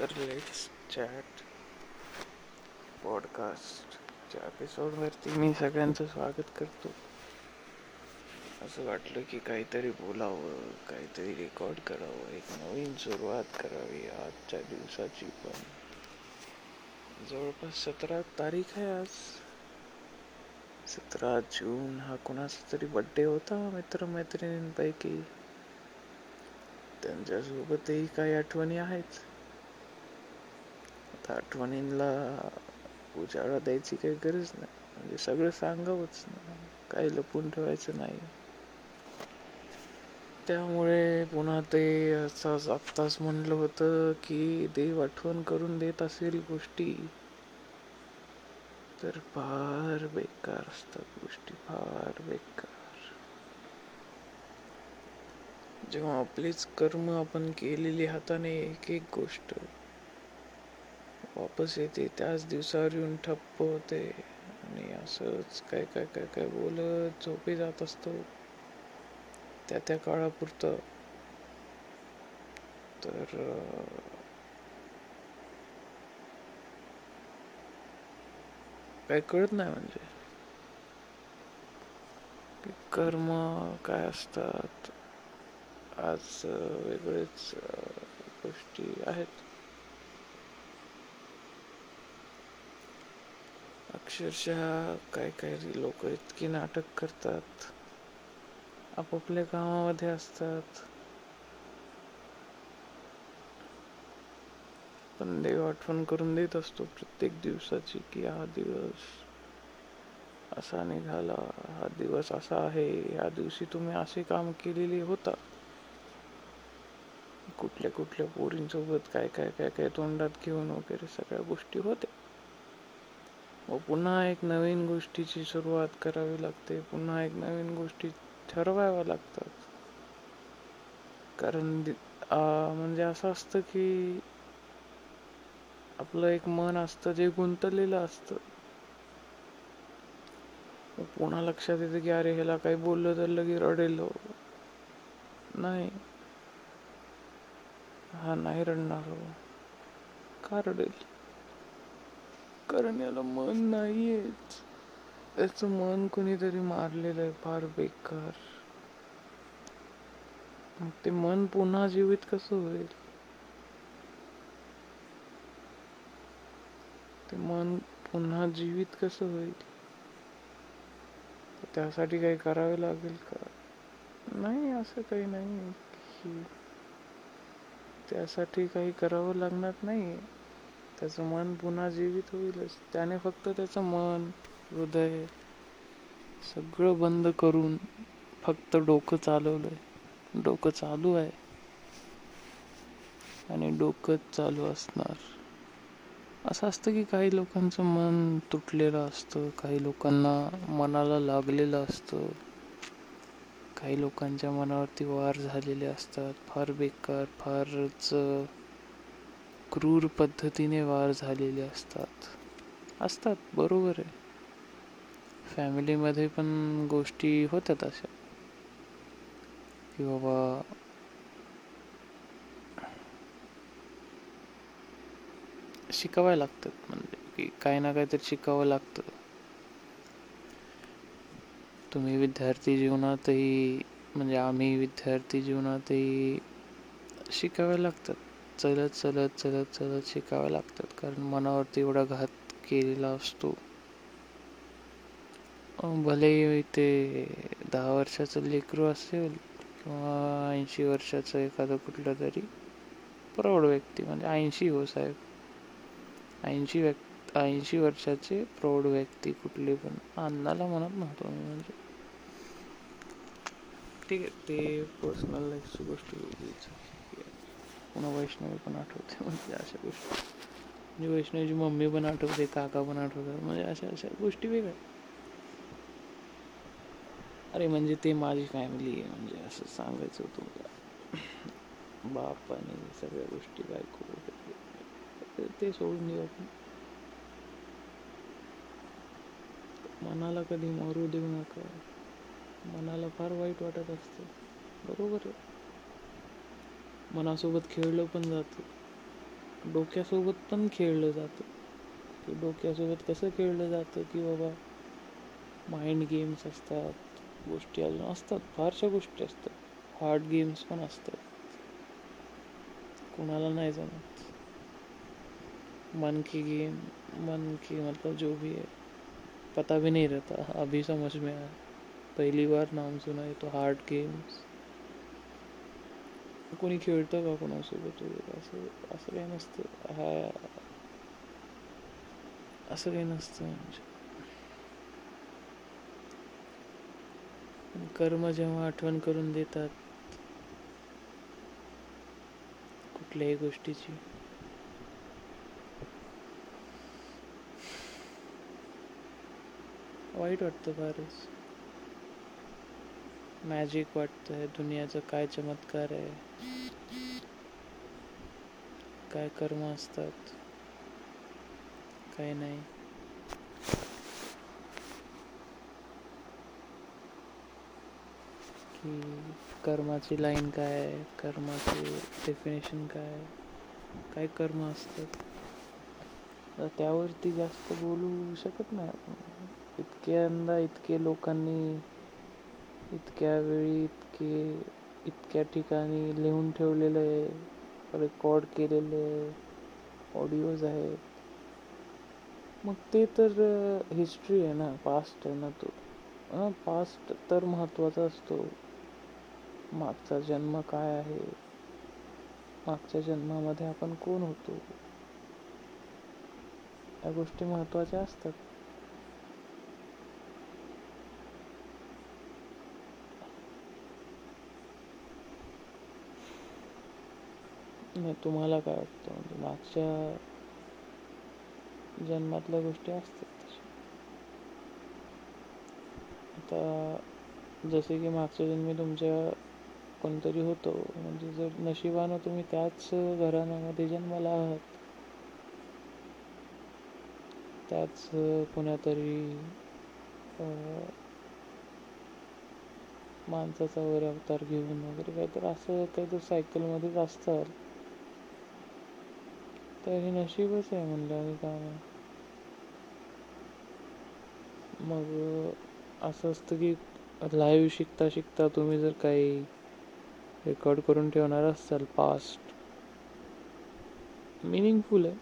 तर let's chat पॉडकास्टच्या एपिसोडवरती मी सगळ्यांचं स्वागत करतो असं वाटलं की काहीतरी बोलावं काहीतरी रेकॉर्ड करावं एक नवीन सुरुवात करावी आजच्या दिवसाची पण. जवळपास सतरा तारीख आहे आज. सतरा जून हा कोणाचा तरी बड्डे होता मित्रमैत्रिणींपैकी. त्यांच्यासोबतही काही आठवणी आहेत. आठवणींना उजाळा द्यायची काही गरज नाही. म्हणजे सगळं सांगावंच ना. काही लपून ठेवायचं नाही. त्यामुळे पुन्हा ते असंच आत्ताच म्हणलं होतं की देव आठवण करून देत असेल गोष्टी तर फार बेकार असतात गोष्टी फार बेकार. जेव्हा आपलीच कर्म आपण केलेली हाताने एक एक गोष्ट वापस येते. त्याच दिवसावर येऊन ठप्प होते. आणि असंच काय काय काय काय बोलत झोपे जात असतो. त्या त्या काळापुरतं. तर काय कळत नाही म्हणजे. कर्म काय असतात? आज वेगळेच गोष्टी आहेत. अक्षरशः काय काय लोक इतकी नाटक करतात. आपापल्या कामामध्ये असतात. पण देव आठवण करून देत असतो प्रत्येक दिवसाची की हा दिवस असा निघाला हा दिवस असा आहे या दिवशी तुम्ही असे काम केलेले होता. कुठल्या कुठल्या पोरींसोबत काय काय काय काय तोंडात घेऊन वगैरे सगळ्या गोष्टी होत्या. व पुन्हा एक नवीन गोष्टीची सुरुवात करावी लागते. पुन्हा एक नवीन गोष्टी ठरवाव्या लागतात. कारण म्हणजे असं असतं की आपलं एक मन असतं जे गुंतलेलं असतं. पुन्हा लक्षात येतं की अरे ह्याला काही बोललं तर लगे रडेल हो. नाही. हा नाही रडणार हो. का रडेल? कारण याला मन नाहीयेच त्याचं मन कुणीतरी मारलेलं आहे फार बेकार. ते मन पुन्हा जीवित कसं होईल? ते मन पुन्हा जीवित कसं होईल? त्यासाठी काही करावे लागेल का? नाही असं काही नाही. की त्यासाठी काही करावं लागणार नाही त्याचं मन पुन्हा जीवित होईलच त्याने फक्त त्याचं मन हृदय सगळं बंद करून फक्त डोकं चालवलंय. डोकं चालू आहे. आणि डोकंच चालू असणार. असं असतं की काही लोकांचं मन तुटलेलं असतं काही लोकांना मनाला लागलेलं असतं. काही लोकांच्या मनावरती वार झालेले असतात. फार बेकार फारच क्रूर पद्धतीने वार झालेले असतात. असतात, बरोबर आहे. फॅमिलीमध्ये पण गोष्टी होतात अशा. की बाबा शिकाव्या लागतात म्हणजे, की काही ना काहीतरी शिकावं लागतं. तुम्ही विद्यार्थी जीवनातही, म्हणजे आम्ही विद्यार्थी जीवनातही शिकाव्या लागतात. चलत चलत चलत चलत शिकाव्या लागतात. कारण मनावरती एवढा घात केलेला असतो. भले ते दहा वर्षाचं लेकरू असेल किंवा ऐंशी वर्षाचं एखादं कुठलं तरी प्रौढ व्यक्ती म्हणजे ऐंशी हो साहेब. ऐंशी व्यक् ऐंशी वर्षाचे प्रौढ व्यक्ती कुठले पण. अन्नाला म्हणत नव्हतो मी म्हणजे. ठीक आहे ते पर्सनल लाईफची गोष्ट वेगळीच पुन्हा वैष्णवी पण आठवते म्हणजे अशा गोष्टी. म्हणजे वैष्णवीची मम्मी पण आठवते काका पण आठवतात म्हणजे अशा अशा गोष्टी वेगळ्या. अरे म्हणजे ते माझी फॅमिली आहे म्हणजे असं सांगायचं होतं बाप आणि सगळ्या गोष्टी बायको ते सोडून देऊ आपण. मनाला कधी मरू देऊ नका. मनाला फार वाईट वाटत असतं. बरोबर आहे. मनासोबत खेळलं पण जातं. डोक्यासोबत पण खेळलं जातं. डोक्यासोबत कसं खेळलं जातं की बाबा माइंड गेम्स असतात गोष्टी अजून असतात फारशा गोष्टी असतात. हार्ड गेम्स पण असतात. कुणाला नाही जमत. मन की गेम मन की मतलब जो भी है. पता भी नहीं रहता. अभी समझ में आया. पहली बार नाम सुना है तो हार्ड गेम्स कोणी खेळतं का कोणासोबत वगैरे? असं असं काही नसतं. हा असं काही नसतं म्हणजे कर्म जेव्हा आठवण करून देतात कुठल्याही गोष्टीची. वाईट वाटतं फारच. मॅजिक वाटतंय. दुनियाचं काय चमत्कार आहे. काय कर्म असतात. काय नाही. की कर्माची लाईन काय आहे? कर्माचे डेफिनेशन काय काय कर्म असतात? तर त्यावरती जास्त बोलू शकत नाही आपण. इतक्यांदा इतके लोकांनी इतक्या वेळी इतके इतक्या ठिकाणी लिहून ठेवलेलं आहे. रेकॉर्ड केलेले आहे. ऑडिओज आहेत. मग ते तर हिस्ट्री आहे ना. पास्ट आहे ना तो. पास्ट तर महत्त्वाचा असतो. मागचा जन्म काय आहे? मागच्या जन्मामध्ये आपण कोण होतो? या गोष्टी महत्त्वाच्या असतात. नाही तुम्हाला काय वाटतं? म्हणजे मागच्या जन्मातल्या गोष्टी असतात आता जसे की मागच्या जन्मी तुमच्या कोणतरी होतो. म्हणजे जर नशिबानं तुम्ही त्याच घराण्यामध्ये जन्माला आहात. त्याच कोणातरी माणसाचा वगैरे अवतार घेऊन वगैरे काहीतरी असं काहीतरी सायकलमध्येच असतं. तर हे नशीबच आहे म्हणलं आणि काय नाही मग असं असतं की लाईव्ह शिकता शिकता तुम्ही जर काही रेकॉर्ड करून ठेवणार असाल पास्ट मिनिंगफुल आहे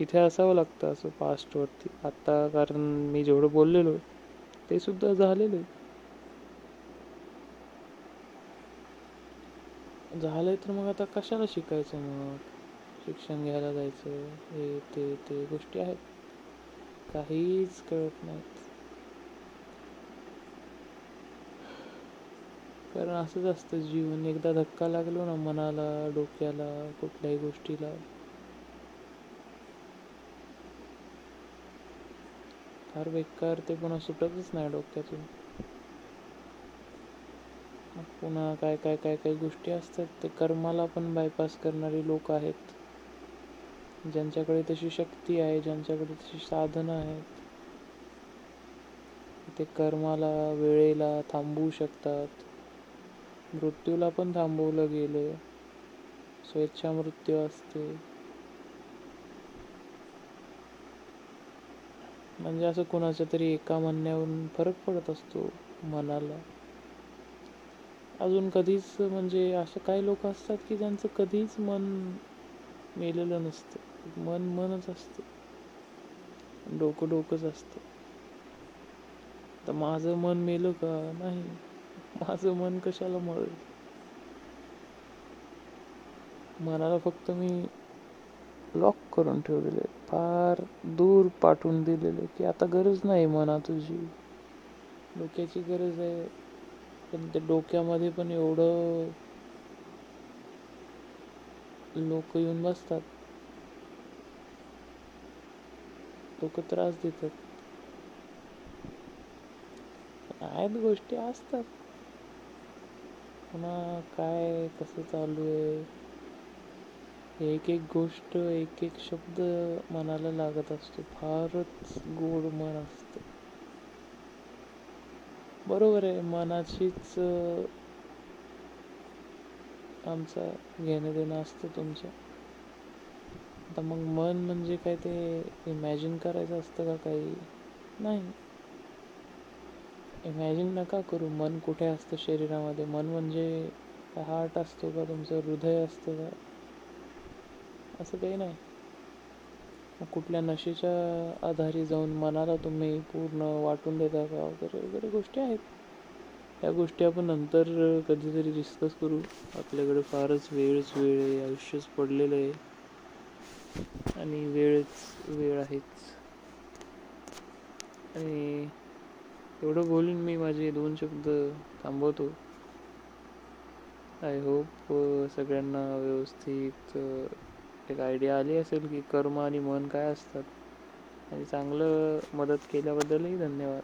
इथे असावं लागतं असं पास्टवरती आत्ता कारण मी जेवढं बोललेलो आहे ते सुद्धा झालेलं आहे झालंय तर मग आता कशाला शिकायचं मग शिक्षण घ्यायला जायचं हे ते ते गोष्टी आहेत. काहीच कळत नाहीत. कारण असंच असतं जीवन एकदा धक्का लागलो ना मनाला डोक्याला कुठल्याही गोष्टीला. फार बेकार ते पुन्हा सुटतच नाही डोक्यातून. पुन्हा काय काय काय काय गोष्टी असतात ते कर्माला पण बायपास करणारे लोक आहेत. ज्यांच्याकडे तशी शक्ती आहे ज्यांच्याकडे तशी साधनं आहेत ते कर्माला वेळेला थांबवू शकतात. मृत्यूला पण थांबवलं गेलं स्वेच्छा मृत्यू असते. म्हणजे असं कोणाच्या तरी एका म्हणण्यावरून फरक पडत असतो मनाला. अजून कधीच म्हणजे असं काही लोक असतात की ज्यांचं कधीच मन मेलेलं नसतं. मन मनच असतं. डोकं डोकंच असतं. तर माझं मन मेलं का? नाही. माझं मन कशाला मळेल? मनाला फक्त मी लॉक करून ठेवलेले फार दूर पाठवून दिलेले की आता गरज नाही मना तुझी डोक्याची गरज आहे. पण त्या डोक्यामध्ये पण एवढं लोक येऊन बसतात. लोक त्रास देतात. आहेत गोष्टी असतात. पुन्हा काय कसं चालू आहे? एक एक गोष्ट एक एक शब्द मनाला लागत असतो. फारच गोड मन असतं. बरोबर आहे मनाचीच आमचा घेणं देणं असतं तुमच्या आता मग मन म्हणजे काय ते इमॅजिन करायचं असतं का काही? नाही. इमॅजिन नका करू. मन कुठे असतं शरीरामध्ये? मन म्हणजे हार्ट असतो का? तुमचं हृदय असतं का? असं काही नाही. मग कुठल्या नशेच्या आधारे जाऊन मनाला तुम्ही पूर्ण वाटून देता का? वगैरे वगैरे गोष्टी आहेत. या गोष्टी आपण नंतर कधीतरी डिस्कस करू. आपल्याकडे फारच वेळच वेळ आहे. आयुष्यच पडलेलं आहे. आणि वेळच वेळ आहेच. आणि एवढं बोलून मी माझे दोन शब्द थांबवतो. आय होप सगळ्यांना व्यवस्थित एक आयडिया आली असेल की कर्म आणि मन काय असतात. आणि चांगलं मदत केल्याबद्दलही धन्यवाद.